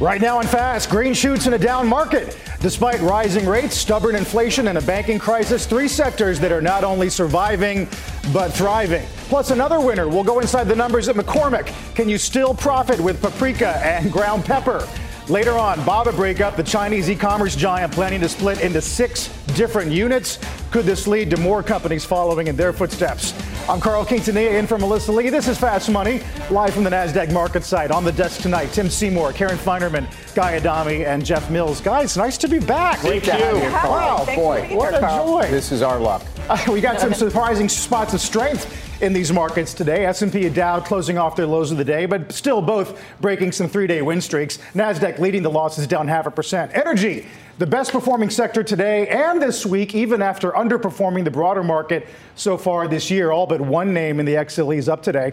Right now in fast, green shoots in a down market. Despite rising rates, stubborn inflation, and a banking crisis, three sectors that are not only surviving but thriving. Plus, another winner. We'll go inside the numbers at McCormick. Can you still profit with paprika and ground pepper? Later on, Baba breakup, the Chinese e commerce giant planning to split into six different units. Could this lead to more companies following in their footsteps? I'm Carl Quintanilla in for Melissa Lee. This is Fast Money, live from the NASDAQ market site. On the desk tonight, Tim Seymour, Karen Finerman, Guy Adami, and Jeff Mills. Guys, nice to be back. Thank Great you. you. Wow, boy, what a joy. This is our luck. We got some surprising spots of strength in these markets today. S&P and Dow closing off their lows of the day, but still both breaking some three-day win streaks. Nasdaq leading the losses down half a percent. Energy, the best performing sector today and this week, even after underperforming the broader market so far this year. All but one name in the XLE is up today.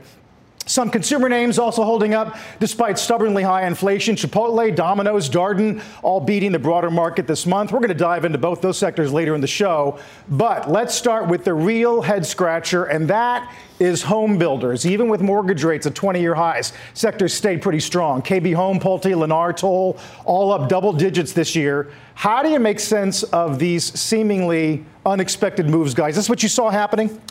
Some consumer names also holding up despite stubbornly high inflation. Chipotle, Domino's, Darden, all beating the broader market this month. We're going to dive into both those sectors later in the show. But let's start with the real head scratcher, and that is home builders. Even with mortgage rates at 20 year highs, sectors stayed pretty strong. KB Home, Pulte, Lennar, Toll, all up double digits this year. How do you make sense of these seemingly unexpected moves, guys? Is this what you saw happening?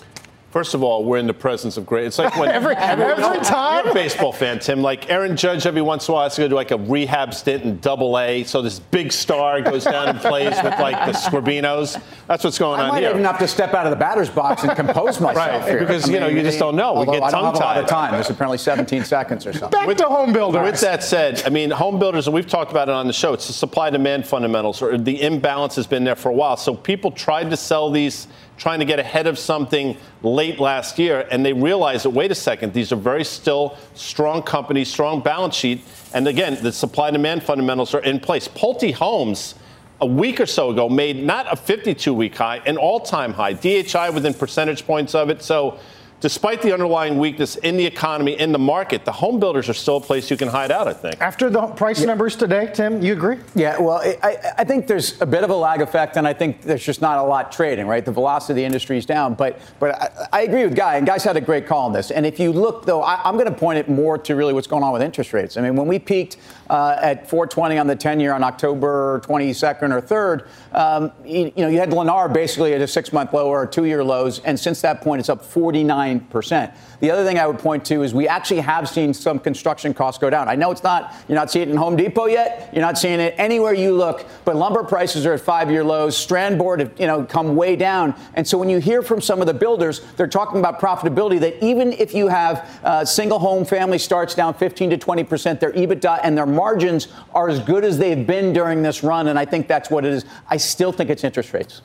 First of all, we're in the presence of great. It's like when every, every time you're a baseball fan, Tim. Like Aaron Judge, every once in a while has to go do like a rehab stint in Double A. So this big star goes down and plays with like the Scorbinos. That's what's going I on might here. even have to step out of the batter's box and compose myself right, here. because I mean, you know you just don't know. We get tongue tied. I don't have a lot of time. There's apparently 17 seconds or something. Back with, to home builders. With that said, I mean home builders, and we've talked about it on the show. It's the supply demand fundamentals, or the imbalance has been there for a while. So people tried to sell these trying to get ahead of something late last year, and they realized that wait a second, these are very still strong companies, strong balance sheet, and again, the supply demand fundamentals are in place. Pulte Homes. A week or so ago, made not a 52 week high, an all time high. DHI within percentage points of it. So, despite the underlying weakness in the economy, in the market, the home builders are still a place you can hide out, I think. After the price yeah. numbers today, Tim, you agree? Yeah, well, I, I, think there's a bit of a lag effect, and I think there's just not a lot trading, right? The velocity of the industry is down. But but I, I agree with Guy, and Guy's had a great call on this. And if you look, though, I, am going to point it more to really what's going on with interest rates. I mean, when we peaked uh, at 420 on the 10 year on October 22nd or 3rd, um, you, you know, you had Lennar basically at a six month low or two year lows, and since that point, it's up 49%. The other thing I would point to is we actually have seen some construction costs go down. I know it's not, you're not seeing it in Home Depot yet, you're not seeing it anywhere you look, but lumber prices are at five year lows, strand board have, you know, come way down. And so when you hear from some of the builders, they're talking about profitability that even if you have uh, single home family starts down 15 to 20%, their EBITDA and their margins are as good as they've been during this run. And I think that's what it is. I still think it's interest rates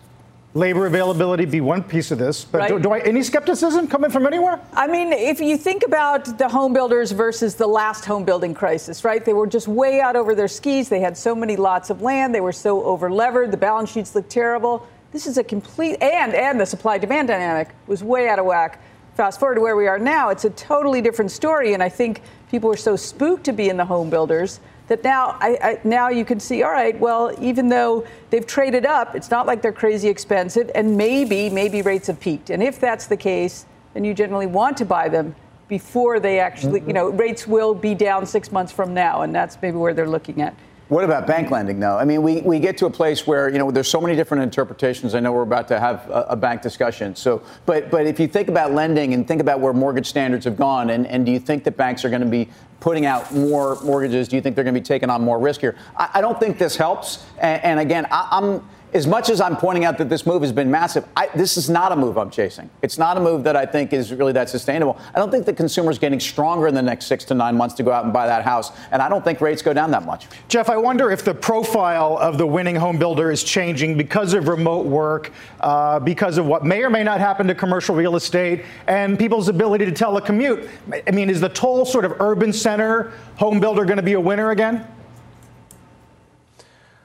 labor availability be one piece of this, but right. do, do, I any skepticism coming from anywhere? I mean, if you think about the home builders versus the last home building crisis, right? They were just way out over their skis. They had so many lots of land. They were so over levered. The balance sheets looked terrible. This is a complete and and the supply demand dynamic was way out of whack. Fast forward to where we are now, it's a totally different story, and I think people are so spooked to be in the home builders that now I, I, now you can see all right well even though they've traded up it's not like they're crazy expensive and maybe maybe rates have peaked and if that's the case then you generally want to buy them before they actually mm-hmm. you know rates will be down 6 months from now and that's maybe where they're looking at what about bank lending, though? I mean, we, we get to a place where, you know, there's so many different interpretations. I know we're about to have a, a, bank discussion. So, but, but if you think about lending and think about where mortgage standards have gone, and, and do you think that banks are going to be putting out more mortgages? Do you think they're going to be taking on more risk here? I, I don't think this helps. And, and again, I, I'm as much as I'm pointing out that this move has been massive, I, this is not a move I'm chasing. It's not a move that I think is really that sustainable. I don't think the consumer is getting stronger in the next six to nine months to go out and buy that house, and I don't think rates go down that much. Jeff, I wonder if the profile of the winning home builder is changing because of remote work, uh, because of what may or may not happen to commercial real estate, and people's ability to telecommute. I mean, is the toll sort of urban center home builder going to be a winner again?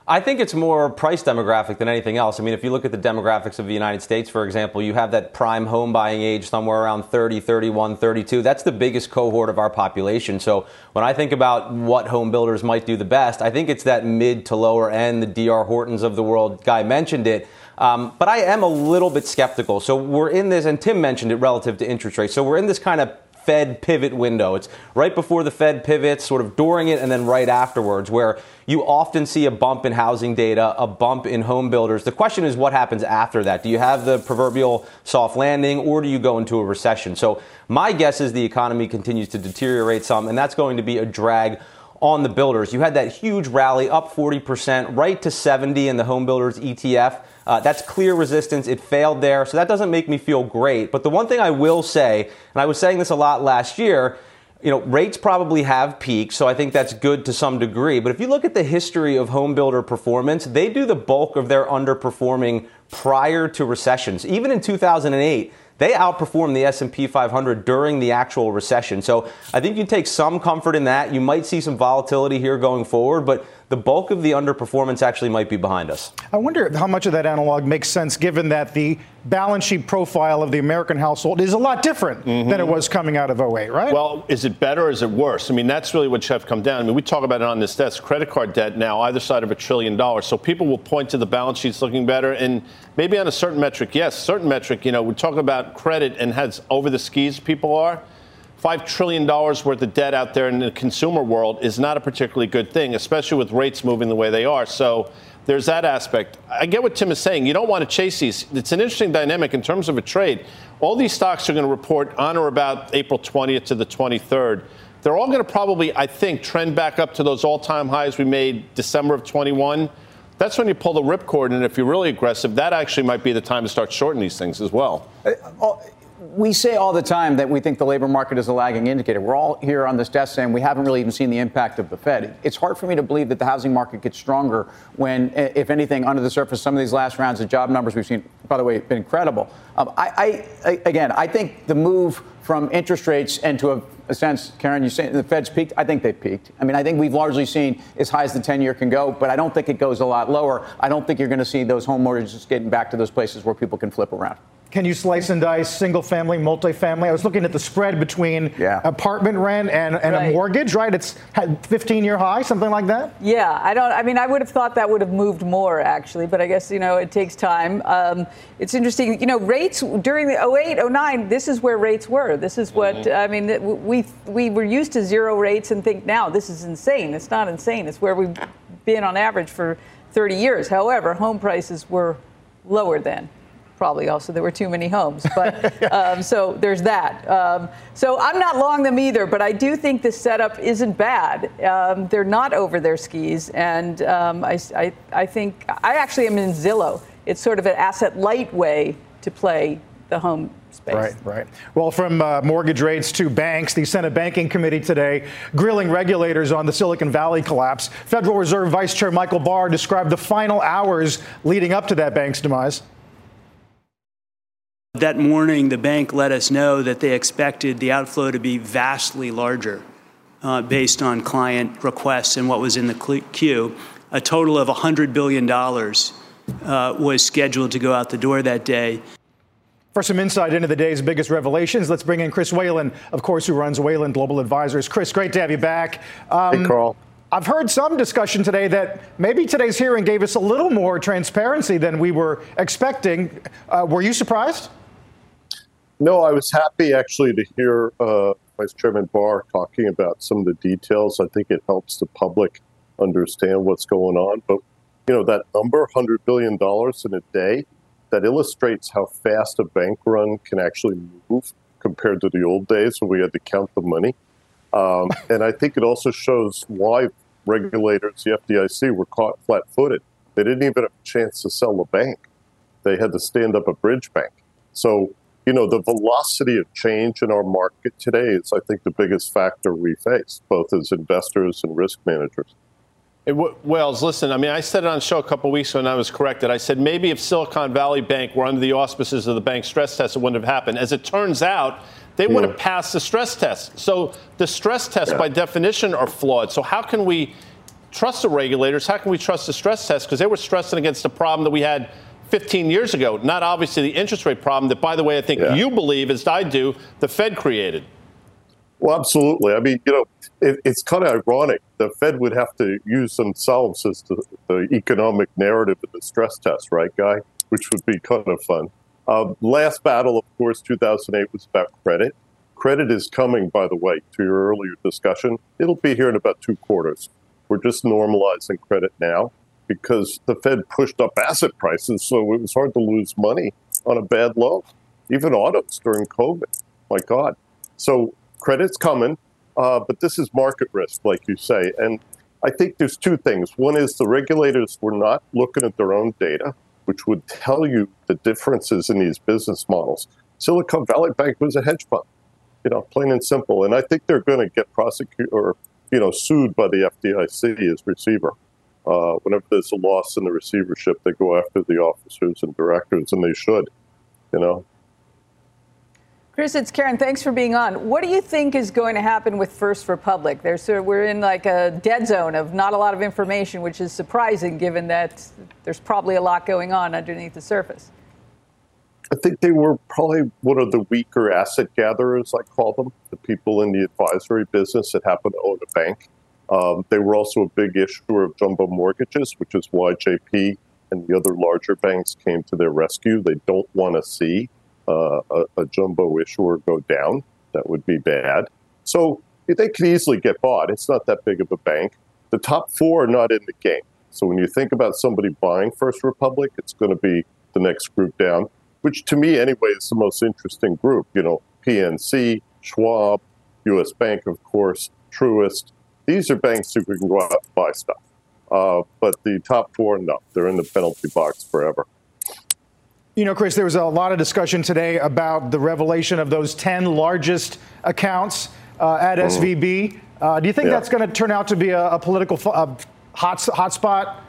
I think it's more price demographic than anything else. I mean, if you look at the demographics of the United States, for example, you have that prime home buying age somewhere around 30, 31, 32. That's the biggest cohort of our population. So when I think about what home builders might do the best, I think it's that mid to lower end, the DR Hortons of the world. Guy mentioned it. Um, but I am a little bit skeptical. So we're in this, and Tim mentioned it relative to interest rates. So we're in this kind of Fed pivot window. It's right before the Fed pivots, sort of during it, and then right afterwards, where you often see a bump in housing data, a bump in home builders. The question is what happens after that? Do you have the proverbial soft landing, or do you go into a recession? So my guess is the economy continues to deteriorate some, and that's going to be a drag on the builders. You had that huge rally up 40%, right to 70 in the home builders ETF. Uh, that's clear resistance. It failed there. So that doesn't make me feel great. But the one thing I will say, and I was saying this a lot last year, you know, rates probably have peaked, so I think that's good to some degree. But if you look at the history of home builder performance, they do the bulk of their underperforming prior to recessions. Even in 2008, they outperformed the S&P 500 during the actual recession. So I think you take some comfort in that. You might see some volatility here going forward, but the bulk of the underperformance actually might be behind us. I wonder how much of that analog makes sense given that the balance sheet profile of the American household is a lot different mm-hmm. than it was coming out of 08, right? Well, is it better or is it worse? I mean, that's really what should have come down. I mean, we talk about it on this desk credit card debt now, either side of a trillion dollars. So people will point to the balance sheets looking better. And maybe on a certain metric, yes, certain metric, you know, we talk about credit and has over the skis people are. $5 trillion worth of debt out there in the consumer world is not a particularly good thing, especially with rates moving the way they are. So there's that aspect. I get what Tim is saying. You don't want to chase these. It's an interesting dynamic in terms of a trade. All these stocks are going to report on or about April 20th to the 23rd. They're all going to probably, I think, trend back up to those all time highs we made December of 21. That's when you pull the ripcord, and if you're really aggressive, that actually might be the time to start shorting these things as well. Uh, uh, We say all the time that we think the labor market is a lagging indicator. We're all here on this desk saying we haven't really even seen the impact of the Fed. It's hard for me to believe that the housing market gets stronger when, if anything, under the surface, some of these last rounds of job numbers we've seen, by the way, been incredible. Um, I, I, again, I think the move from interest rates and to a, a sense, Karen, you say the Fed's peaked. I think they've peaked. I mean, I think we've largely seen as high as the 10 year can go, but I don't think it goes a lot lower. I don't think you're going to see those home mortgages getting back to those places where people can flip around. Can you slice and dice single family, multifamily? I was looking at the spread between yeah. apartment rent and, and right. a mortgage, right? It's 15 year high, something like that? Yeah, I don't, I mean, I would have thought that would have moved more actually, but I guess, you know, it takes time. Um, it's interesting, you know, rates during the 08, 09, this is where rates were. This is what, mm-hmm. I mean, we, we were used to zero rates and think now this is insane. It's not insane. It's where we've been on average for 30 years. However, home prices were lower then probably also there were too many homes. But um, so there's that. Um, so I'm not long them either, but I do think the setup isn't bad. Um, they're not over their skis, and um, I, I, I think I actually am in Zillow. It's sort of an asset light way to play the home Space. Right, right. Well, from uh, mortgage rates to banks, the Senate Banking Committee today grilling regulators on the Silicon Valley collapse. Federal Reserve Vice Chair Michael Barr described the final hours leading up to that bank's demise. That morning, the bank let us know that they expected the outflow to be vastly larger uh, based on client requests and what was in the queue. A total of $100 billion uh, was scheduled to go out the door that day. For some insight into the day's biggest revelations, let's bring in Chris Whalen, of course, who runs Whalen Global Advisors. Chris, great to have you back. Um, hey, Carl. I've heard some discussion today that maybe today's hearing gave us a little more transparency than we were expecting. Uh, were you surprised? No, I was happy actually to hear uh, Vice Chairman Barr talking about some of the details. I think it helps the public understand what's going on. But you know that number, hundred billion dollars in a day, that illustrates how fast a bank run can actually move compared to the old days when we had to count the money. Um, and I think it also shows why regulators, the FDIC, were caught flat-footed. They didn't even have a chance to sell the bank; they had to stand up a bridge bank. So you know, the velocity of change in our market today is, I think, the biggest factor we face, both as investors and risk managers. Hey, Wells, listen, I mean, I said it on the show a couple weeks ago and I was corrected. I said maybe if Silicon Valley Bank were under the auspices of the bank stress test, it wouldn't have happened. As it turns out, they would have hmm. passed the stress test. So the stress tests, yeah. by definition, are flawed. So how can we trust the regulators? How can we trust the stress test? Because they were stressing against a problem that we had 15 years ago, not obviously the interest rate problem that, by the way, I think yeah. you believe, as I do, the Fed created. Well, absolutely. I mean, you know, it, it's kind of ironic. The Fed would have to use themselves as the, the economic narrative of the stress test, right, Guy? Which would be kind of fun. Uh, last battle, of course, 2008 was about credit. Credit is coming, by the way, to your earlier discussion. It'll be here in about two quarters. We're just normalizing credit now because the Fed pushed up asset prices, so it was hard to lose money on a bad loan, even autos during COVID. My God. So credit's coming, uh, but this is market risk, like you say. And I think there's two things. One is the regulators were not looking at their own data, which would tell you the differences in these business models. Silicon Valley Bank was a hedge fund, you know, plain and simple. And I think they're going to get prosecuted or, you know, sued by the FDIC as receiver. Uh, whenever there's a loss in the receivership, they go after the officers and directors, and they should, you know. Chris, it's Karen. Thanks for being on. What do you think is going to happen with First Republic? There's, we're in like a dead zone of not a lot of information, which is surprising given that there's probably a lot going on underneath the surface. I think they were probably one of the weaker asset gatherers, I call them, the people in the advisory business that happen to own a bank. Um, they were also a big issuer of jumbo mortgages, which is why JP and the other larger banks came to their rescue. They don't want to see uh, a, a, jumbo issuer go down. That would be bad. So they could easily get bought. It's not that big of a bank. The top four are not in the game. So when you think about somebody buying First Republic, it's going to be the next group down, which to me anyway is the most interesting group. You know, PNC, Schwab, U.S. Bank, of course, Truist. These are banks who can go out and buy stuff. Uh, but the top four, no, they're in the penalty box forever. You know, Chris, there was a lot of discussion today about the revelation of those 10 largest accounts uh, at mm. SVB. Uh, do you think yeah. that's going to turn out to be a, a political hot, hot spot?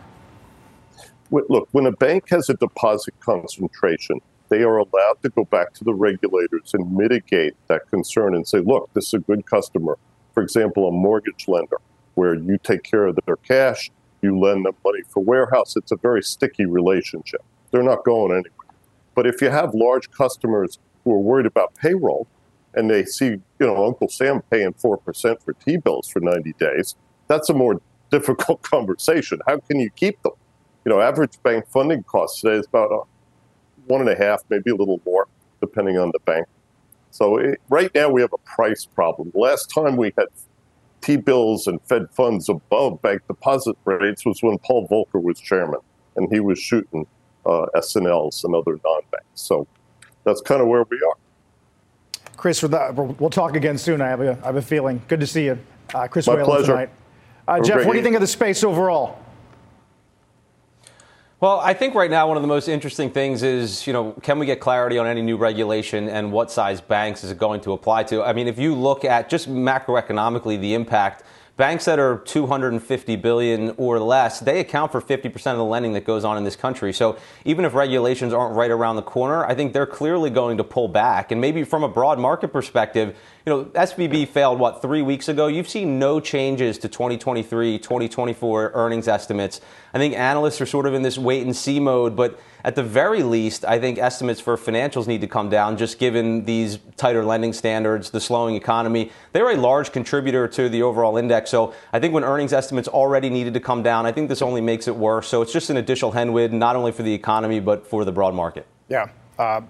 Look, when a bank has a deposit concentration, they are allowed to go back to the regulators and mitigate that concern and say, look, this is a good customer. For example, a mortgage lender, where you take care of their cash, you lend them money for warehouse. It's a very sticky relationship. They're not going anywhere. But if you have large customers who are worried about payroll and they see, you know, Uncle Sam paying 4% for T bills for 90 days, that's a more difficult conversation. How can you keep them? You know, average bank funding costs today is about uh, one and a half, maybe a little more, depending on the bank. So it, right now we have a price problem. Last time we had T bills and Fed funds above bank deposit rates was when Paul Volcker was chairman, and he was shooting uh, S&Ls and other non-banks. So that's kind of where we are. Chris, we'll talk again soon. I have a, I have a feeling. Good to see you, uh, Chris My Whalen pleasure. tonight. Uh, Jeff, what do you think of the space overall? Well, I think right now one of the most interesting things is, you know, can we get clarity on any new regulation and what size banks is it going to apply to? I mean, if you look at just macroeconomically the impact – Banks that are 250 billion or less, they account for 50% of the lending that goes on in this country. So even if regulations aren't right around the corner, I think they're clearly going to pull back. And maybe from a broad market perspective, you know, SVB failed, what, three weeks ago? You've seen no changes to 2023, 2024 earnings estimates. I think analysts are sort of in this wait and see mode, but at the very least, I think estimates for financials need to come down just given these tighter lending standards, the slowing economy. They're a large contributor to the overall index. So I think when earnings estimates already needed to come down, I think this only makes it worse. So it's just an additional headwind, not only for the economy, but for the broad market. Yeah uh,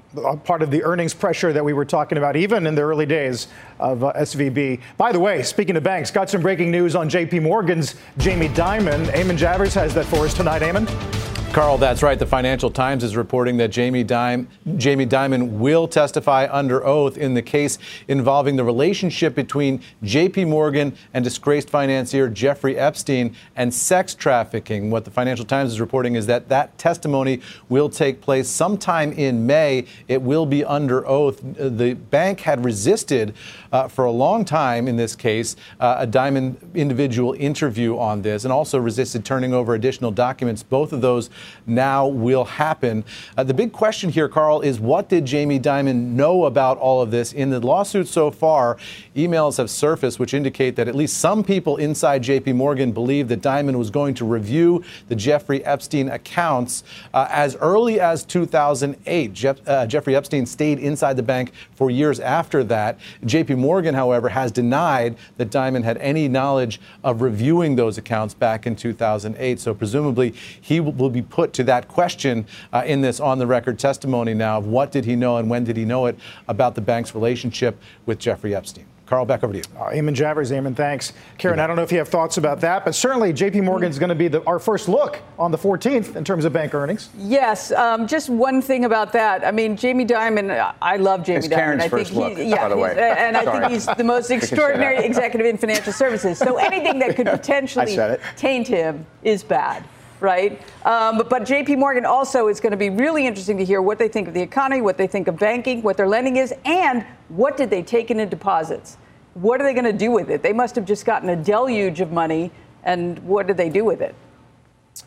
part of the earnings pressure that we were talking about, even in the early days of uh, SVB. By the way, speaking of banks, got some breaking news on JP Morgan's Jamie Dimon. Eamon Javers has that for us tonight. Eamon? Carl, that's right. The Financial Times is reporting that Jamie, Dime, Jamie Dimon will testify under oath in the case involving the relationship between J.P. Morgan and disgraced financier Jeffrey Epstein and sex trafficking. What the Financial Times is reporting is that that testimony will take place sometime in May. It will be under oath. The bank had resisted uh, for a long time in this case uh, a Dimon individual interview on this and also resisted turning over additional documents. Both of those now will happen. Uh, the big question here, Carl, is what did Jamie Dimon know about all of this? In the lawsuit so far, emails have surfaced which indicate that at least some people inside JP Morgan believe that Dimon was going to review the Jeffrey Epstein accounts uh, as early as 2008. Jeff, uh, Jeffrey Epstein stayed inside the bank for years after that. JP Morgan, however, has denied that Dimon had any knowledge of reviewing those accounts back in 2008. So presumably he will be put to that question uh, in this on the record testimony now of what did he know and when did he know it about the bank's relationship with Jeffrey Epstein. Carl, back over to you. Uh, Eamon Javers, Eamon, thanks. Karen, I don't know if you have thoughts about that, but certainly JP Morgan is going to be the, our first look on the 14th in terms of bank earnings. Yes, um, just one thing about that. I mean, Jamie Dimon, I love Jamie it's Dimon. Karen's I first think look, yeah, by the way. and I think he's the most extraordinary executive in financial services. So anything that could potentially taint him is bad right? Um, but, but, JP Morgan also is going to be really interesting to hear what they think of the economy, what they think of banking, what their lending is, and what did they take in in deposits what are they going to do with it? They must have just gotten a deluge of money, and what did they do with it?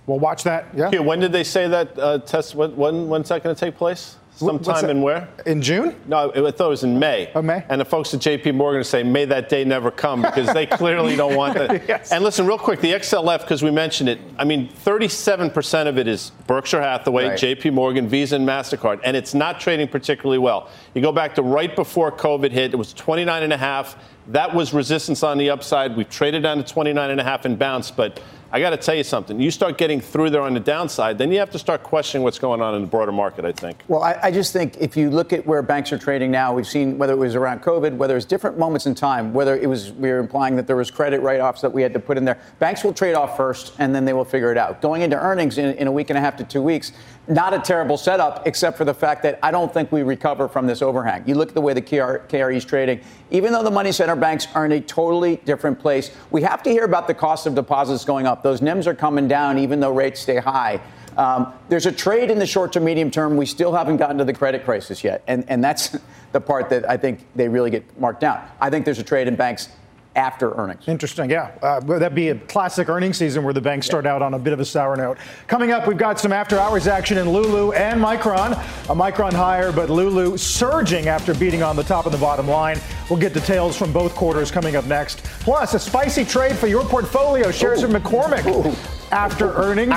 We'll watch that. Yeah. Here, when did they say that uh, test? When, when, when's that going to take place? Sometime in where? In June? No, I thought it was in May. Oh, May. And the folks at JP Morgan say, may that day never come because they clearly don't want that. yes. And listen, real quick, the XLF, because we mentioned it, I mean, 37% of it is Berkshire Hathaway, right. JP Morgan, Visa, and MasterCard. And it's not trading particularly well. You go back to right before COVID hit, it was 29 and a half. That was resistance on the upside. We've traded down to 29 and a half and bounced, but I got to tell you something. You start getting through there on the downside, then you have to start questioning what's going on in the broader market, I think. Well, I, I, just think if you look at where banks are trading now, we've seen whether it was around COVID, whether it's different moments in time, whether it was we were implying that there was credit write offs that we had to put in there. Banks will trade off first and then they will figure it out. Going into earnings in, in a week and a half to two weeks, not a terrible setup, except for the fact that I don't think we recover from this overhang. You look at the way the KR, KRE is trading, even though the money center banks are in a totally different place, we have to hear about the cost of deposits going up. Those NIMs are coming down, even though rates stay high. Um, there's a trade in the short to medium term. We still haven't gotten to the credit crisis yet. And, and that's the part that I think they really get marked down. I think there's a trade in banks after earnings. Interesting, yeah. Uh, that'd be a classic earnings season where the banks start out on a bit of a sour note. Coming up, we've got some after hours action in Lulu and Micron. A Micron higher, but Lulu surging after beating on the top and the bottom line. We'll get details from both quarters coming up next. Plus, a spicy trade for your portfolio. Shares of McCormick. Ooh after earnings.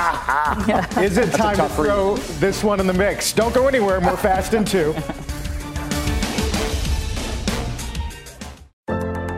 Is it time to throw this one in the mix? Don't go anywhere. More fast in two.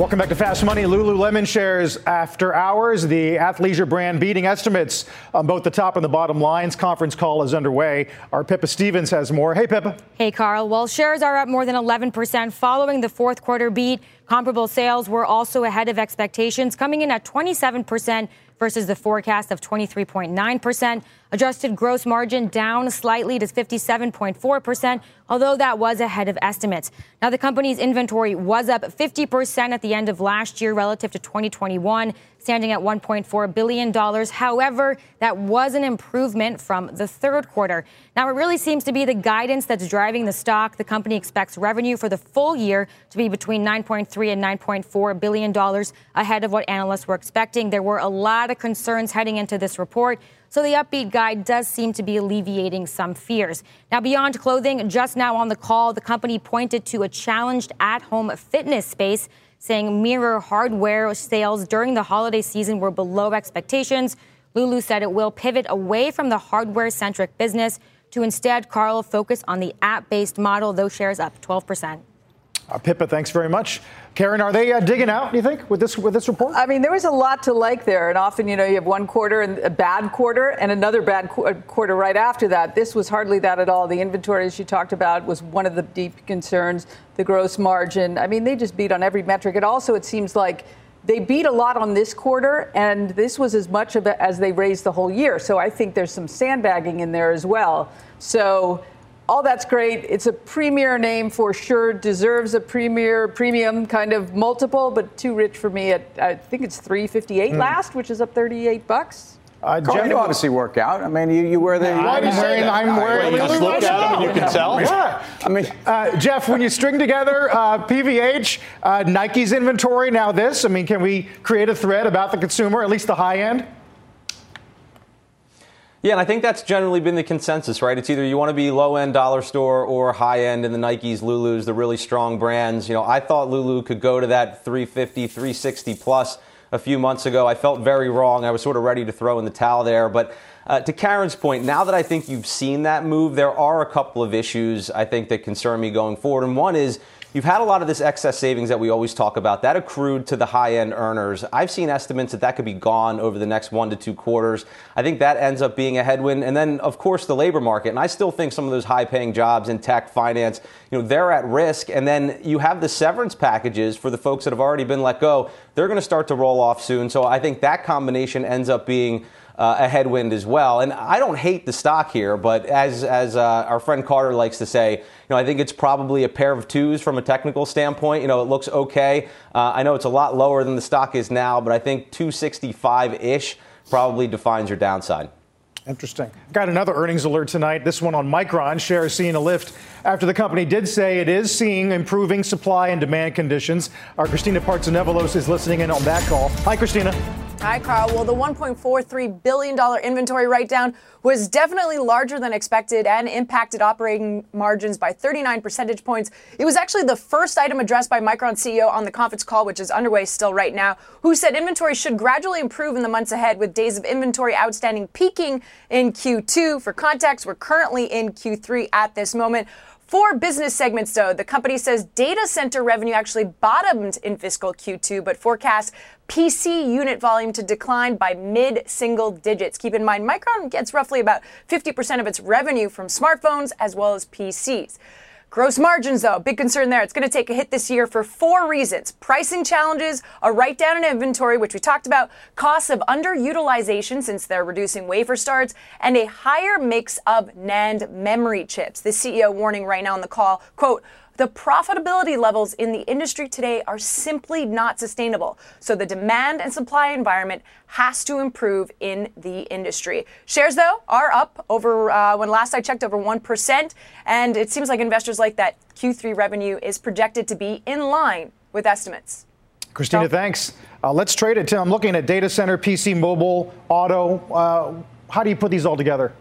Welcome back to Fast Money. Lululemon shares after hours. The athleisure brand beating estimates on both the top and the bottom lines. Conference call is underway. Our Pippa Stevens has more. Hey, Pippa. Hey, Carl. Well, shares are up more than 11% following the fourth quarter beat. Comparable sales were also ahead of expectations, coming in at 27% versus the forecast of 23.9%. Adjusted gross margin down slightly to 57.4%, although that was ahead of estimates. Now, the company's inventory was up 50% at the end of last year relative to 2021 standing at $1.4 billion. However, that was an improvement from the third quarter. Now, it really seems to be the guidance that's driving the stock. The company expects revenue for the full year to be between 9.3 and 9.4 billion dollars, ahead of what analysts were expecting. There were a lot of concerns heading into this report. So the upbeat guide does seem to be alleviating some fears. Now, beyond clothing, just now on the call, the company pointed to a challenged at home fitness space saying mirror hardware sales during the holiday season were below expectations. Lulu said it will pivot away from the hardware centric business to instead, Carl, focus on the app based model. Those shares up 12%. Uh, Pippa, thanks very much. Karen, are they uh, digging out? Do you think with this with this report? I mean, there was a lot to like there, and often you know you have one quarter and a bad quarter, and another bad qu- quarter right after that. This was hardly that at all. The inventory, as you talked about, was one of the deep concerns. The gross margin. I mean, they just beat on every metric. It also it seems like they beat a lot on this quarter, and this was as much of it as they raised the whole year. So I think there's some sandbagging in there as well. So all that's great. It's a premier name for sure. Deserves a premier premium kind of multiple, but too rich for me. At I think it's 358 Mm. last, which is up 38 bucks. Uh, Carl, you obviously work out. I mean, you, you wear the. I'm wearing, I'm wearing. You just look at them and you can tell. Yeah. I mean, Uh, Jeff, when you string together uh, PVH, uh, Nike's inventory, now this, I mean, can we create a thread about the consumer, at least the high end? Yeah, and I think that's generally been the consensus, right? It's either you want to be low end dollar store or high end in the Nikes, Lulus, the really strong brands. You know, I thought Lulu could go to that 350, 360 plus a few months ago. I felt very wrong. I was sort of ready to throw in the towel there. But uh, to Karen's point, now that I think you've seen that move, there are a couple of issues I think that concern me going forward. And one is, You've had a lot of this excess savings that we always talk about. That accrued to the high end earners. I've seen estimates that that could be gone over the next one to two quarters. I think that ends up being a headwind. And then, of course, the labor market. And I still think some of those high paying jobs in tech, finance, you know, they're at risk. And then you have the severance packages for the folks that have already been let go. They're going to start to roll off soon. So I think that combination ends up being uh, a headwind as well. And I don't hate the stock here, but as as uh, our friend Carter likes to say, know, I think it's probably a pair of twos from a technical standpoint. You know, it looks okay. Uh, I know it's a lot lower than the stock is now, but I think 265 ish probably defines your downside. Interesting. Got another earnings alert tonight. This one on Micron. Shares seeing a lift after the company did say it is seeing improving supply and demand conditions. Our Kristina Partsinevelos is listening in on that call. Hi, Christina. Hi, Carl. Well, the $1.43 billion inventory write down was definitely larger than expected and impacted operating margins by 39 percentage points. It was actually the first item addressed by Micron CEO on the conference call, which is underway still right now, who said inventory should gradually improve in the months ahead with days of inventory outstanding peaking in Q2. For context, we're currently in Q3 at this moment. For business segments, though, the company says data center revenue actually bottomed in fiscal Q2, but forecasts PC unit volume to decline by mid single digits. Keep in mind, Micron gets roughly about 50% of its revenue from smartphones as well as PCs. Gross margins, though, big concern there. It's going to take a hit this year for four reasons pricing challenges, a write down in inventory, which we talked about, costs of underutilization since they're reducing wafer starts, and a higher mix of NAND memory chips. The CEO warning right now on the call, quote, the profitability levels in the industry today are simply not sustainable. So the demand and supply environment has to improve in the industry. Shares, though, are up over uh, when last I checked over 1%. And it seems like investors like that Q3 revenue is projected to be in line with estimates. Kristina, thanks. Uh, let's trade it. Tim, I'm looking at data center, PC, mobile, auto. Uh, how do you put these all together?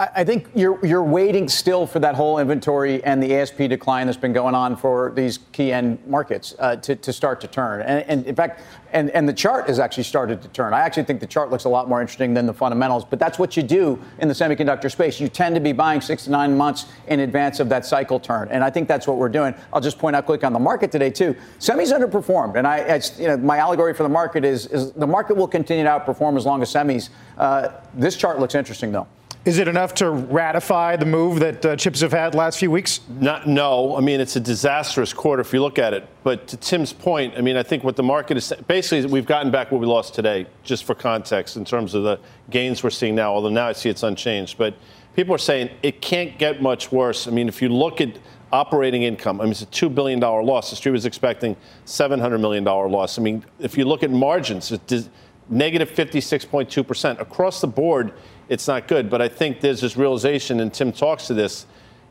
I think you're you're waiting still for that whole inventory and the ASP decline that's been going on for these key end markets uh, to, to start to turn. And, and, in fact, and, and the chart has actually started to turn. I actually think the chart looks a lot more interesting than the fundamentals. But that's what you do in the semiconductor space. You tend to be buying six to nine months in advance of that cycle turn. And I think that's what we're doing. I'll just point out quick on the market today too. Semis underperformed, and I, you know, my allegory for the market is, is the market will continue to outperform as long as semis. Uh, this chart looks interesting though. Is it enough to ratify the move that uh, chips have had last few weeks? Not, no. I mean, it's a disastrous quarter if you look at it. But to Tim's point, I mean, I think what the market is basically we've gotten back what we lost today, just for context, in terms of the gains we're seeing now. Although now I see it's unchanged, but people are saying it can't get much worse. I mean, if you look at operating income, I mean, it's a two billion dollar loss. The street was expecting seven hundred million dollar loss. I mean, if you look at margins, it's negative fifty six point two percent across the board it's not good. But I think there's this realization, and Tim talks to this.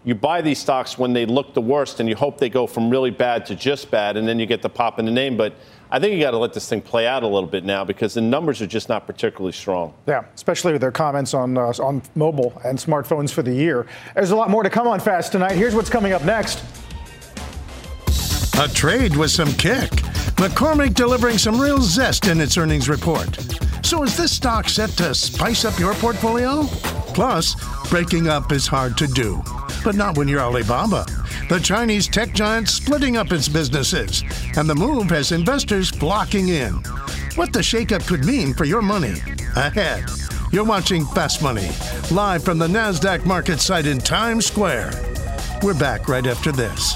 You buy these stocks when they look the worst, and you hope they go from really bad to just bad, and then you get the pop in the name. But I think you got to let this thing play out a little bit now because the numbers are just not particularly strong. Yeah, especially with their comments on uh, on mobile and smartphones for the year. There's a lot more to come on Fast tonight. Here's what's coming up next. A trade with some kick. McCormick delivering some real zest in its earnings report. So is this stock set to spice up your portfolio? Plus, breaking up is hard to do, but not when you're Alibaba. The Chinese tech giant splitting up its businesses, and the move has investors flocking in. What the shakeup could mean for your money ahead. You're watching Fast Money, live from the NASDAQ market site in Times Square. We're back right after this.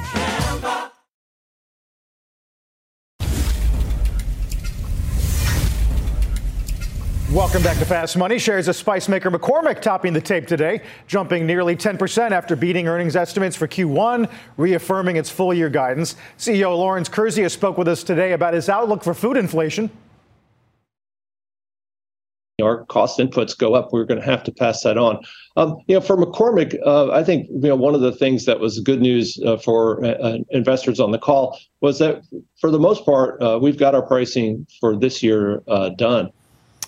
Welcome back to Fast Money. Shares of Spice Maker McCormick topping the tape today, jumping nearly 10% after beating earnings estimates for Q1, reaffirming its full year guidance. CEO Lawrence Kurzius spoke with us today about his outlook for food inflation. our cost inputs go up, we're going to have to pass that on. Um, you know, for McCormick, uh, I think you know one of the things that was good news uh, for uh, investors on the call was that for the most part, uh, we've got our pricing for this year uh, done.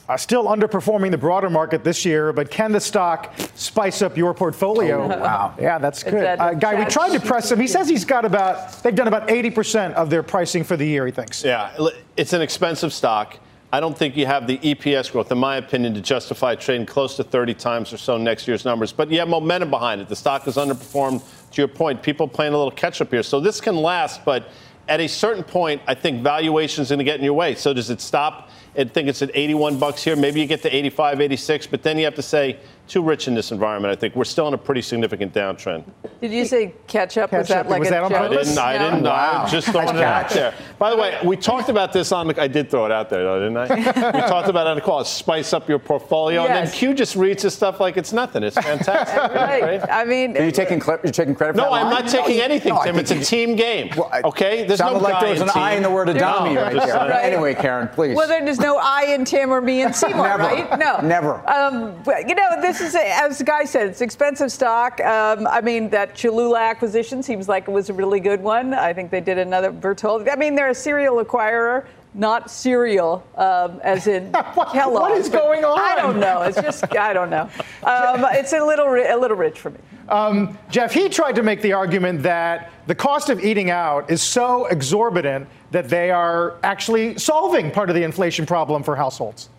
Uh, still underperforming the broader market this year, but can the stock spice up your portfolio? Oh, wow. Yeah, that's good. that Uh, Guy, we tried to press him. He says he's got about, they've done about 80% of their pricing for the year, he thinks. Yeah, it's an expensive stock. I don't think you have the EPS growth, in my opinion, to justify trading close to 30 times or so next year's numbers. But you have momentum behind it. The stock has underperformed. To your point, people playing a little catch up here. So this can last, but at a certain point, I think valuation is going to get in your way. So does it stop? I think it's at 81 bucks here. Maybe you get to 85, 86, but then you have to say too rich in this environment. I think we're still in a pretty significant downtrend. Did you say catch up? was Ketchup, that like was a that on joke? I didn't. I No. didn't. I just throwing it out there. By the way, we talked about this on. the I did throw it out there, though, didn't I? we talked about it on the call. Spice up your portfolio, and then Q just reads his stuff like it's nothing. It's fantastic. Right. I mean, Are you taking, cl- you're taking credit for No, that I'm line? not taking anything, No, Tim. It's a team game. I- Okay, there's Sounded no like guy there was an team. I in the word of No, dummy right just there. saying. Anyway, Karen, please. Well, then there's no I in Tim or me and Seymour, right? No. Never. Um, you know, this is, as the guy said, it's expensive stock. Um, I mean, that Cholula acquisition seems like it was a really good one. I think they did another Bertolli. I mean, they're a serial acquirer. Not cereal, um, as in Kellogg. what is going on? I don't know. It's just I don't know. Um, it's a little a little rich for me. Um, Jeff, he tried to make the argument that the cost of eating out is so exorbitant that they are actually solving part of the inflation problem for households.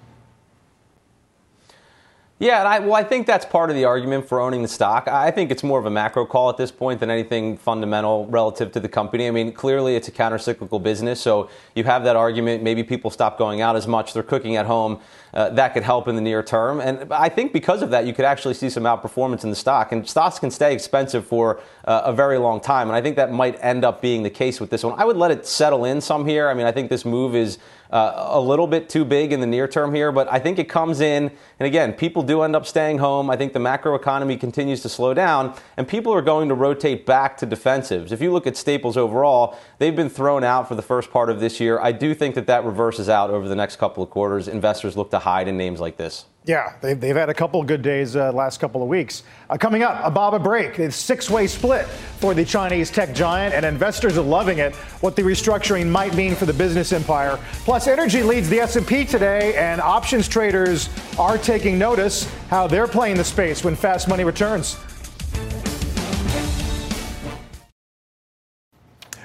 Yeah, and I, well, I think that's part of the argument for owning the stock. I think it's more of a macro call at this point than anything fundamental relative to the company. I mean, clearly it's a countercyclical business, so you have that argument. Maybe people stop going out as much; they're cooking at home. Uh, that could help in the near term, and I think because of that, you could actually see some outperformance in the stock. And stocks can stay expensive for uh, a very long time, and I think that might end up being the case with this one. I would let it settle in some here. I mean, I think this move is uh, a little bit too big in the near term here, but I think it comes in. And again, people do end up staying home. I think the macro economy continues to slow down, and people are going to rotate back to defensives. If you look at staples overall, they've been thrown out for the first part of this year. I do think that that reverses out over the next couple of quarters. Investors look to hide in names like this. Yeah, they've, they've had a couple good days uh, last couple of weeks. Uh, coming up, a Baba break. It's six-way split for the Chinese tech giant, and investors are loving it. What the restructuring might mean for the business empire. Plus, energy leads the S&P today, and options traders are taking notice how they're playing the space when fast money returns.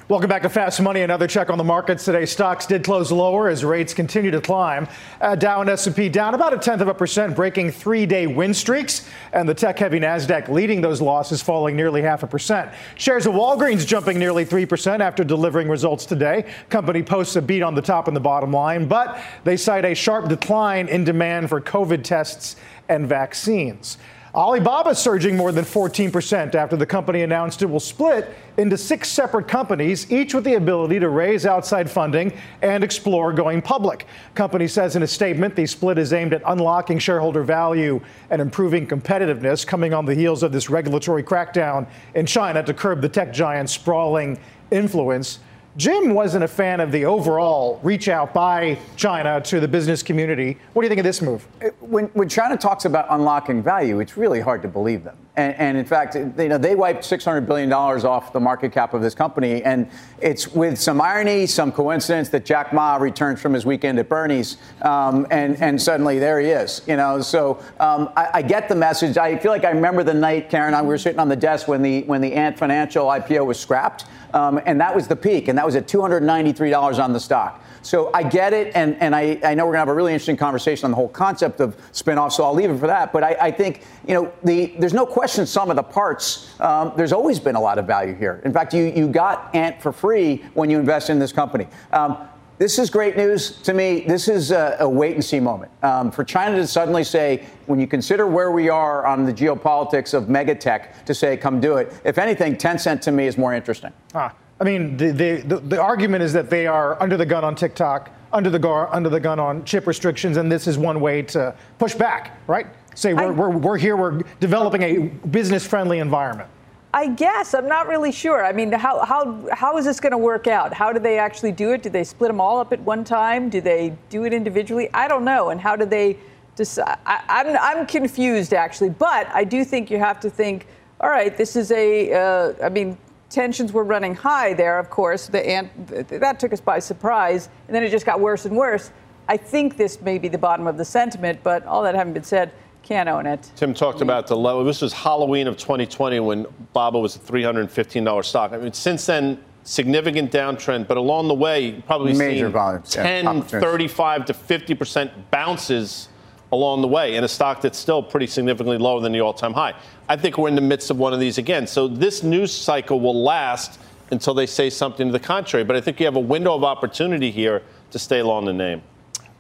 Welcome back to Fast Money. Another check on the markets today. Stocks did close lower as rates continue to climb. Uh, Dow and S&P down about a tenth of a percent, breaking three-day win streaks, and the tech-heavy Nasdaq leading those losses, falling nearly half a percent. Shares of Walgreens jumping nearly three percent after delivering results today. Company posts a beat on the top and the bottom line, but they cite a sharp decline in demand for COVID tests and vaccines. Alibaba surging more than 14% after the company announced it will split into six separate companies, each with the ability to raise outside funding and explore going public. Company says in a statement the split is aimed at unlocking shareholder value and improving competitiveness, coming on the heels of this regulatory crackdown in China to curb the tech giant's sprawling influence. Jim wasn't a fan of the overall reach out by China to the business community. What do you think of this move? When, when China talks about unlocking value, it's really hard to believe them. And, and, in fact, you know, they wiped $600 billion off the market cap of this company. And it's with some irony, some coincidence that Jack Ma returns from his weekend at Bernie's. Um, and, and suddenly there he is, you know. So um, I, I, get the message. I feel like I remember the night, Karen, we were sitting on the desk when the, when the Ant Financial IPO was scrapped. Um, and that was the peak, and that was at $293 on the stock. So I get it, and, and I, I know we're going to have a really interesting conversation on the whole concept of spinoff, so I'll leave it for that. But I, I think, you know, the, there's no question some of the parts, um, there's always been a lot of value here. In fact, you, you got Ant for free when you invest in this company. Um, this is great news to me. This is a, a wait and see moment. Um, for China to suddenly say, when you consider where we are on the geopolitics of megatech, to say, come do it. If anything, Tencent to me is more interesting. Ah, I mean, the, the, the, the argument is that they are under the gun on TikTok, under the, gar, under the gun on chip restrictions, and this is one way to push back, right? Say, we're, I, we're, we're here, we're developing a business friendly environment. I guess I'm not really sure. I mean, how how how is this going to work out? How do they actually do it? Do they split them all up at one time? Do they do it individually? I don't know. And how do they decide? I, I'm I'm confused actually. But I do think you have to think. All right, this is a. Uh, I mean, tensions were running high there. Of course, the ant, that took us by surprise, and then it just got worse and worse. I think this may be the bottom of the sentiment. But all that having been said can't own it. Tim talked about the level. This was Halloween of 2020 when Baba was a $315 stock. I mean, since then, significant downtrend, but along the way, probably Major seen volumes, 10, yeah, 35 to 50% bounces along the way in a stock that's still pretty significantly lower than the all-time high. I think we're in the midst of one of these again. So this news cycle will last until they say something to the contrary. But I think you have a window of opportunity here to stay long the name.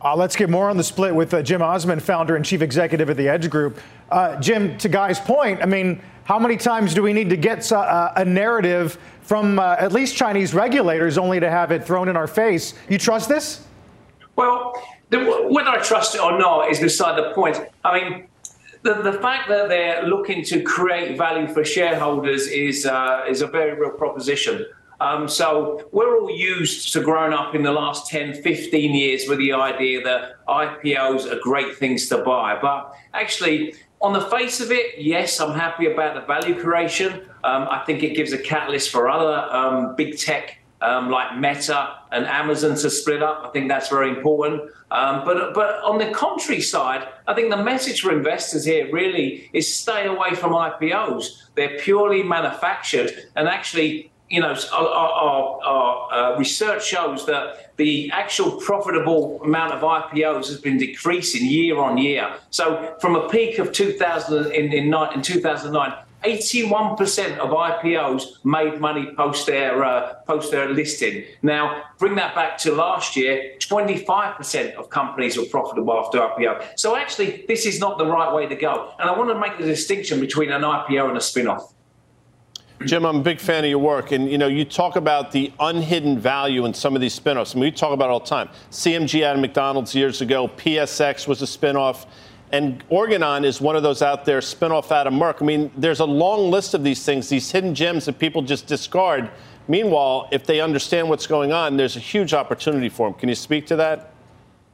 Uh, let's get more on the split with uh, Jim Osman, founder and chief executive at the Edge Group. Uh, Jim, to Guy's point, I mean, how many times do we need to get uh, a narrative from uh, at least Chinese regulators only to have it thrown in our face? You trust this? Well, the, whether I trust it or not is beside the point. I mean, the, the fact that they're looking to create value for shareholders is uh, is a very real proposition. Um, so we're all used to growing up in the last 10, 15 years with the idea that IPOs are great things to buy. But actually, on the face of it, yes, I'm happy about the value creation. Um, I think it gives a catalyst for other um, big tech um, like Meta and Amazon to split up. I think that's very important. Um, but but on the contrary side, I think the message for investors here really is stay away from IPOs. They're purely manufactured, and actually you know, our, our, our uh, research shows that the actual profitable amount of IPOs has been decreasing year on year. So from a peak of 2000 in, in, in 2009, 81% of IPOs made money post their uh, post their listing. Now, bring that back to last year, 25% of companies were profitable after IPO. So actually, this is not the right way to go. And I want to make the distinction between an IPO and a spin-off. Jim, I'm a big fan of your work, and you know you talk about the unhidden value in some of these spinoffs. I mean, we talk about all the time. CMG out of McDonald's years ago, PSX was a spinoff, and Organon is one of those out there spinoff out of Merck. I mean, there's a long list of these things, these hidden gems that people just discard. Meanwhile, if they understand what's going on, there's a huge opportunity for them. Can you speak to that?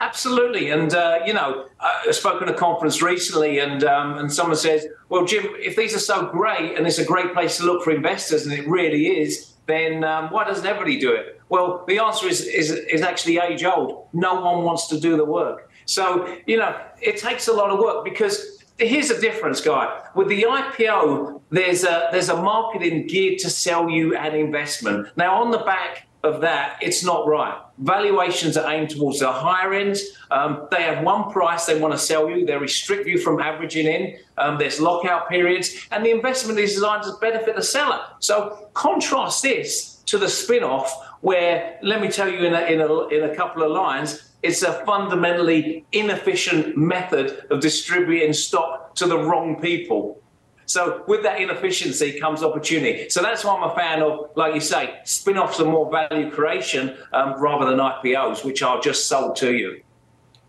Absolutely, and uh, you know, I spoke at a conference recently, and um, and someone says, "Well, Jim, if these are so great, and it's a great place to look for investors, and it really is, then um, why doesn't everybody do it?" Well, the answer is, is is actually age old. No one wants to do the work. So you know, it takes a lot of work because here's the difference, guy. With the IPO, there's a there's a marketing geared to sell you an investment. Now, on the back of that, it's not right. Valuations are aimed towards the higher end. Um, they have one price they want to sell you. They restrict you from averaging in. Um, there's lockout periods, and the investment is designed to benefit the seller. So contrast this to the spin-off, where let me tell you in a, in a, in a couple of lines, it's a fundamentally inefficient method of distributing stock to the wrong people. So with that inefficiency comes opportunity. So that's why I'm a fan of, like you say, spin-offs are more value creation um, rather than IPOs, which are just sold to you.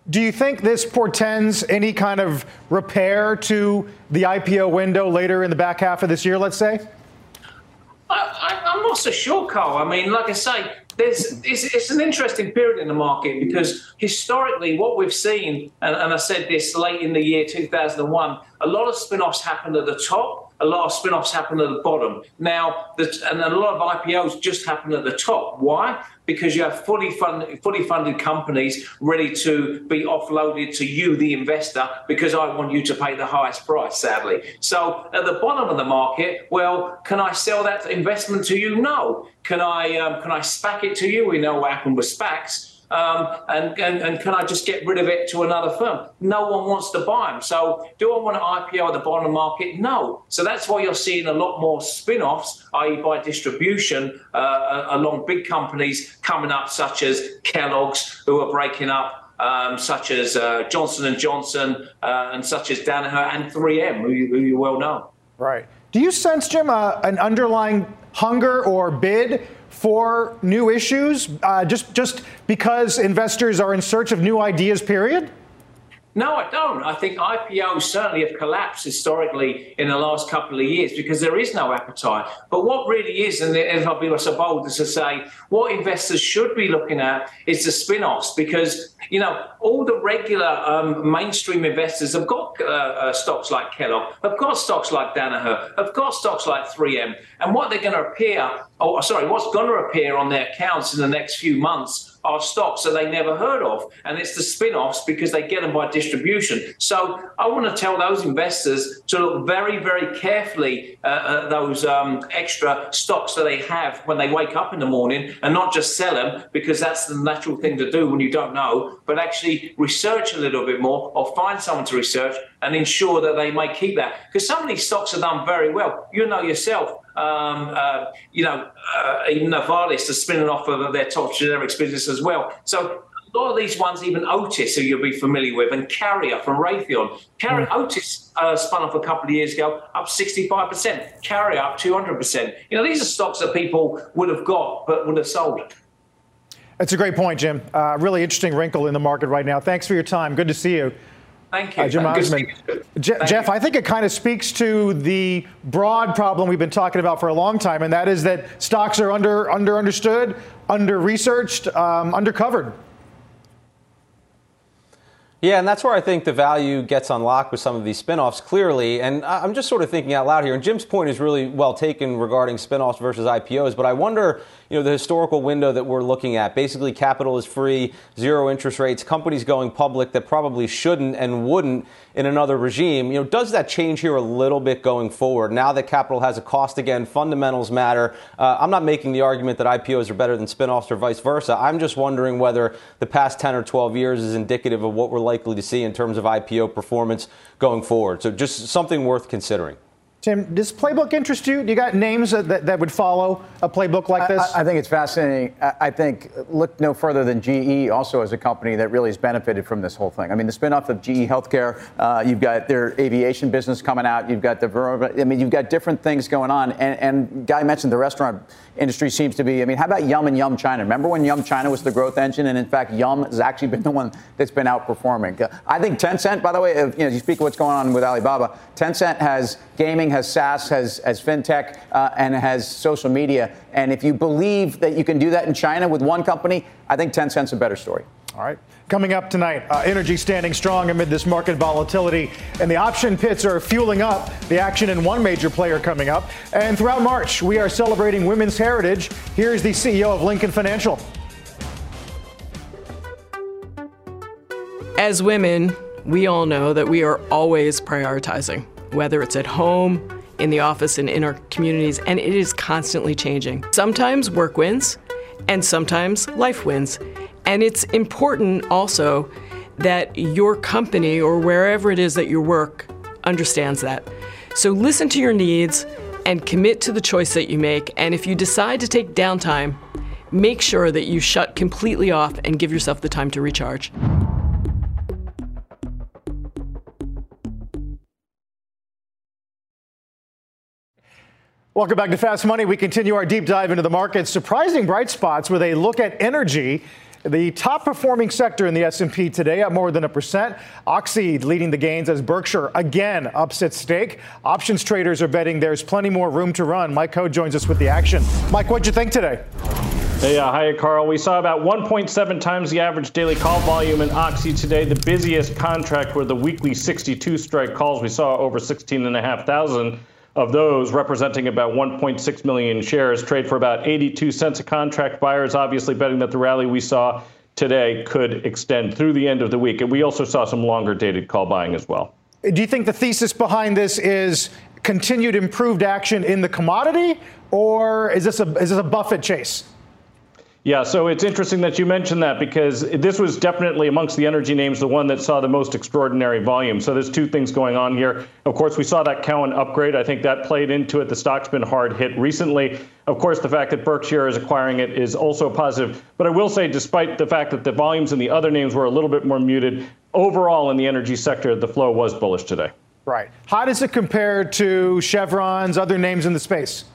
Do you think this portends any kind of repair to the IPO window later in the back half of this year, let's say? I, am not so sure, Carl. I mean, like I say, there's, it's, it's, an interesting period in the market because historically, what we've seen, and, and I said this late in the year 2001, a lot of spin offs happened at the top a lot of spin-offs happen at the bottom. Now, and a lot of IPOs just happen at the top. Why? Because you have fully funded, fully funded companies ready to be offloaded to you, the investor, because I want you to pay the highest price, sadly. So at the bottom of the market, well, can I sell that investment to you? No. Can I, um, can I SPAC it to you? We know what happened with SPACs um, and, and, and can I just get rid of it to another firm? No one wants to buy them. So do I want to IPO at the bottom market? No. So that's why you're seeing a lot more spin-offs, i.e. by distribution, uh, along big companies coming up, such as Kellogg's, who are breaking up. Um, such as uh, Johnson and Johnson, uh, and such as Danaher and 3M, who you, who you well know. Right. Do you sense, Jim, uh, an underlying hunger or bid for new issues, uh, just just because investors are in search of new ideas? Period. No, I don't. I think IPOs certainly have collapsed historically in the last couple of years because there is no appetite. But what really is, and if I'll be so bold as to say, what investors should be looking at is the spin offs because, you know, all the regular um, mainstream investors have got uh, uh, stocks like Kellogg, have got stocks like Danaher, have got stocks like 3M. And what they're going to appear, oh, sorry, what's going to appear on their accounts in the next few months are stocks that they never heard of. And it's the spin offs because they get them by distribution. So I want to tell those investors to look very, very carefully uh, at those um, extra stocks that they have when they wake up in the morning and not just sell them because that's the natural thing to do when you don't know, but actually research a little bit more or find someone to research and ensure that they may keep that. Because some of these stocks are done very well. You know yourself um, uh, you know, uh, even Novartis are spinning off of their top generics business as well. So a lot of these ones, even Otis, who you'll be familiar with, and Carrier from Raytheon. Carrier, mm. Otis uh, spun off a couple of years ago, up 65%. Carrier up 200%. You know, these are stocks that people would have got but would have sold. That's a great point, Jim. Uh, really interesting wrinkle in the market right now. Thanks for your time. Good to see you. Thank you. Uh, Jim Osman. Je- Jeff, you. I think it kind of speaks to the broad problem we've been talking about for a long time, and that is that stocks are under under understood, under researched, um, undercovered. Yeah, and that's where I think the value gets unlocked with some of these spinoffs clearly. And I'm just sort of thinking out loud here. And Jim's point is really well taken regarding spinoffs versus IPOs. But I wonder, you know, the historical window that we're looking at. Basically, capital is free, zero interest rates, companies going public that probably shouldn't and wouldn't in another regime. You know, does that change here a little bit going forward? Now that capital has a cost again, fundamentals matter. Uh, I'm not making the argument that IPOs are better than spinoffs or vice versa. I'm just wondering whether the past 10 or 12 years is indicative of what we're likely to see in terms of IPO performance going forward. So just something worth considering. Tim, does playbook interest you? Do you got names that, that would follow a playbook like this? I, I think it's fascinating. I, think look no further than GE, also as a company that really has benefited from this whole thing. I mean, the spinoff of GE Healthcare, uh, you've got their aviation business coming out, you've got the, I mean, you've got different things going on. And, and Guy mentioned the restaurant industry seems to be. I mean, how about Yum and Yum China? Remember when Yum China was the growth engine, and in fact, Yum has actually been the one that's been outperforming. I think Tencent, by the way, if, you know, you speak of what's going on with Alibaba, Tencent has gaming, has SaaS, has, has fintech, uh, and has social media. And if you believe that you can do that in China with one company, I think Tencent's a better story. All right. Coming up tonight, uh, energy standing strong amid this market volatility, and the option pits are fueling up the action in one major player coming up. And throughout March, we are celebrating women's heritage. Here's the CEO of Lincoln Financial. As women, we all know that we are always prioritizing, whether it's at home, in the office, and in our communities, and it is constantly changing. Sometimes work wins, and sometimes life wins. And it's important also that your company or wherever it is that you work understands that. So listen to your needs and commit to the choice that you make. And if you decide to take downtime, make sure that you shut completely off and give yourself the time to recharge. Welcome back to Fast Money. We continue our deep dive into the market. Surprising bright spots with a look at energy. The top performing sector in the S&P today up more than a percent. Oxy leading the gains as Berkshire again ups its stake. Options traders are betting there's plenty more room to run. Mike Khouw joins us with the action. Mike, what'd you think today? Hey, uh, hi, Carl. We saw about 1.7 times the average daily call volume in Oxy today. The busiest contract were the weekly 62 strike calls. We saw over 16,500 of those, representing about 1.6 million shares, trade for about 82 cents a contract. Buyers obviously betting that the rally we saw today could extend through the end of the week. And we also saw some longer dated call buying as well. Do you think the thesis behind this is continued improved action in the commodity, or is this a, is this a Buffett chase? Yeah, so it's interesting that you mentioned that because this was definitely amongst the energy names the one that saw the most extraordinary volume. So there's two things going on here. Of course, we saw that Cowen upgrade. I think that played into it. The stock's been hard hit recently. Of course, the fact that Berkshire is acquiring it is also positive. But I will say, despite the fact that the volumes in the other names were a little bit more muted, overall in the energy sector, the flow was bullish today. Right. How does it compare to Chevron's other names in the space?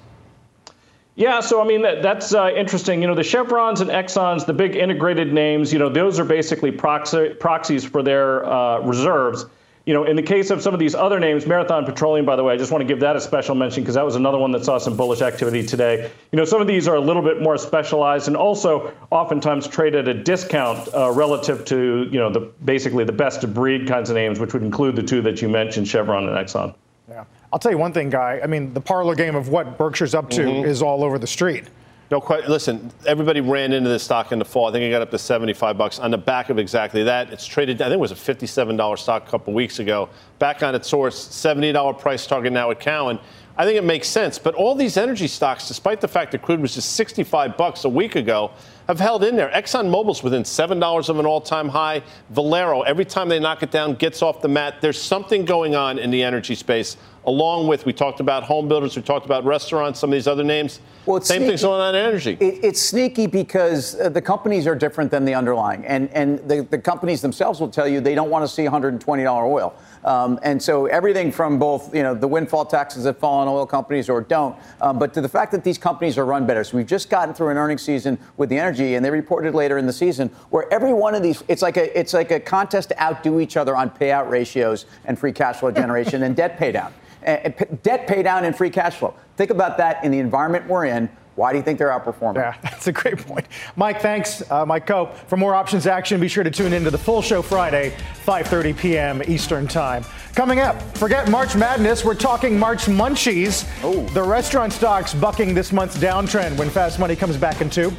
Yeah, so I mean that, that's uh, interesting. You know, the Chevrons and Exxon's, the big integrated names. You know, those are basically proxy, proxies for their uh, reserves. You know, in the case of some of these other names, Marathon Petroleum, by the way, I just want to give that a special mention because that was another one that saw some bullish activity today. You know, some of these are a little bit more specialized and also oftentimes trade at a discount uh, relative to you know the basically the best of breed kinds of names, which would include the two that you mentioned, Chevron and Exxon. Yeah. I'll tell you one thing, Guy. I mean, the parlor game of what Berkshire's up to mm-hmm. is all over the street. No question. Listen, everybody ran into this stock in the fall. I think it got up to 75 bucks on the back of exactly that. It's traded. I think it was a $57 stock a couple weeks ago. Back on its source, $70 price target now at Cowen. I think it makes sense. But all these energy stocks, despite the fact that crude was just 65 bucks a week ago, have held in there. ExxonMobil's within $7 of an all time high. Valero, every time they knock it down, gets off the mat. There's something going on in the energy space, along with, we talked about home builders, we talked about restaurants, some of these other names. Well, Same sneaky. thing's going on in energy. It, it's sneaky because uh, the companies are different than the underlying. And, and the, the companies themselves will tell you they don't want to see $120 oil. Um, and so everything from both, you know, the windfall taxes that fall on oil companies or don't, um, but to the fact that these companies are run better. So we've just gotten through an earnings season with the energy, and they reported later in the season where every one of these, it's like a, it's like a contest to outdo each other on payout ratios and free cash flow generation and debt paydown. Uh, debt paydown and free cash flow. Think about that in the environment we're in why do you think they're outperforming? Yeah, that's a great point. Mike, thanks. Uh, Mike Khouw. For more options action, be sure to tune into the full show Friday, 5.30 p.m. Eastern Time. Coming up, forget March Madness. We're talking March Munchies. Oh. The restaurant stocks bucking this month's downtrend when Fast Money comes back in two.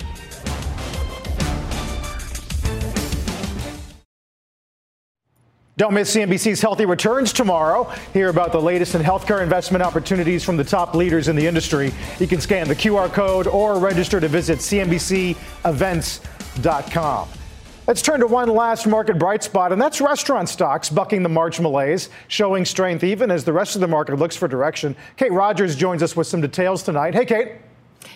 Don't miss CNBC's Healthy Returns tomorrow. Hear about the latest in healthcare investment opportunities from the top leaders in the industry. You can scan the QR code or register to visit CNBCevents.com. Let's turn to one last market bright spot, and that's restaurant stocks bucking the March malaise, showing strength even as the rest of the market looks for direction. Kate Rogers joins us with some details tonight. Hey, Kate.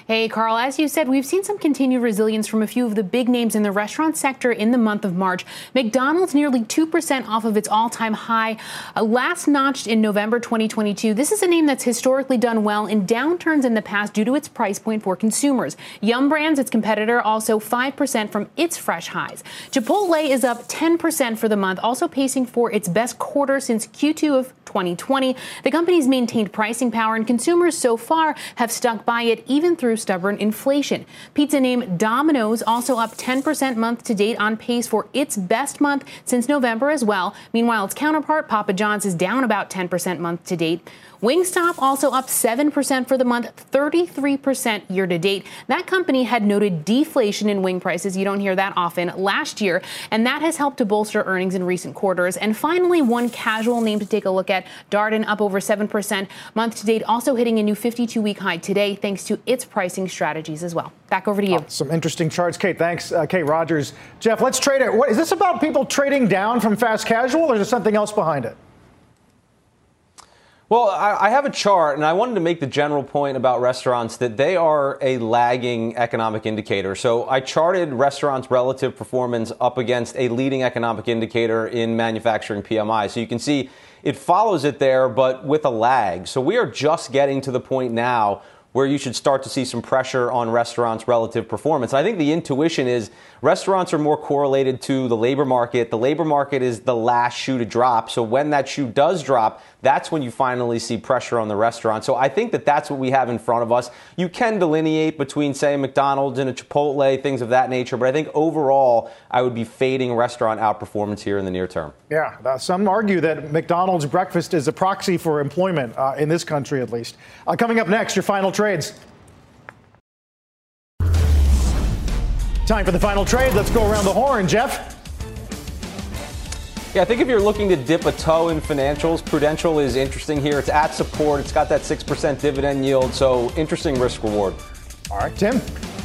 Hey, Carl, as you said, we've seen some continued resilience from a few of the big names in the restaurant sector in the month of March. McDonald's nearly 2% off of its all time high, uh, last notched in November 2022. This is a name that's historically done well in downturns in the past due to its price point for consumers. Yum Brands, its competitor, also 5% from its fresh highs. Chipotle is up 10% for the month, also pacing for its best quarter since Q2 of 2020. The company's maintained pricing power, and consumers so far have stuck by it even through stubborn inflation. Pizza name Domino's also up 10% month to date on pace for its best month since November as well. Meanwhile, its counterpart, Papa John's, is down about 10% month to date. Wingstop also up 7% for the month, 33% year to date. That company had noted deflation in wing prices. You don't hear that often last year, and that has helped to bolster earnings in recent quarters. And finally, one casual name to take a look at Darden up over 7% month to date, also hitting a new 52 week high today thanks to its pricing strategies as well. Back over to you. Oh, some interesting charts, Kate. Thanks, uh, Kate Rogers. Jeff, let's trade it. What, is this about people trading down from fast casual, or is there something else behind it? Well, I, I, have a chart, and I wanted to make the general point about restaurants that they are a lagging economic indicator. So I charted restaurants' relative performance up against a leading economic indicator in manufacturing PMI. So you can see it follows it there, but with a lag. So we are just getting to the point now where you should start to see some pressure on restaurants' relative performance. I think the intuition is restaurants are more correlated to the labor market. The labor market is the last shoe to drop. So when that shoe does drop, that's when you finally see pressure on the restaurant. So I think that that's what we have in front of us. You can delineate between, say, McDonald's and a Chipotle, things of that nature, but I think overall, I would be fading restaurant outperformance here in the near term. Yeah, uh, some argue that McDonald's breakfast is a proxy for employment uh, in this country, at least. Uh, coming up next, your final trades. Time for the final trade. Let's go around the horn, Jeff. Yeah, I think if you're looking to dip a toe in financials, Prudential is interesting here. It's at support. It's got that 6% dividend yield, so interesting risk reward. All right, Tim.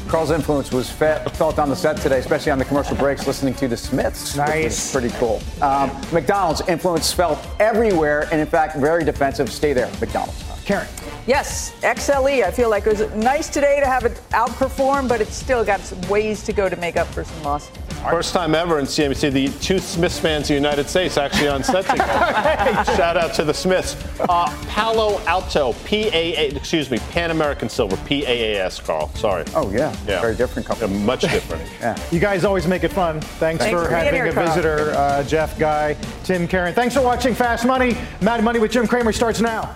Carl's influence was felt on the set today, especially on the commercial breaks, listening to the Smiths. Nice. Pretty cool. Um, McDonald's influence felt everywhere, and in fact, very defensive. Stay there, McDonald's. Karen. Yes, XLE. I feel like it was nice today to have it outperform, but it's still got some ways to go to make up for some loss. First time ever in CNBC, the two Smiths fans of the United States actually on set together. Shout out to the Smiths. Uh, Palo Alto, PAA, excuse me, Pan American Silver, PAAS, Carl. Sorry. Oh, yeah. yeah. Very different company. Yeah, much different. yeah. You guys always make it fun. Thanks, Thanks for, for having here, a Carl. visitor, uh, Jeff, Guy, Tim, Karen. Thanks for watching Fast Money. Mad Money with Jim Cramer starts now.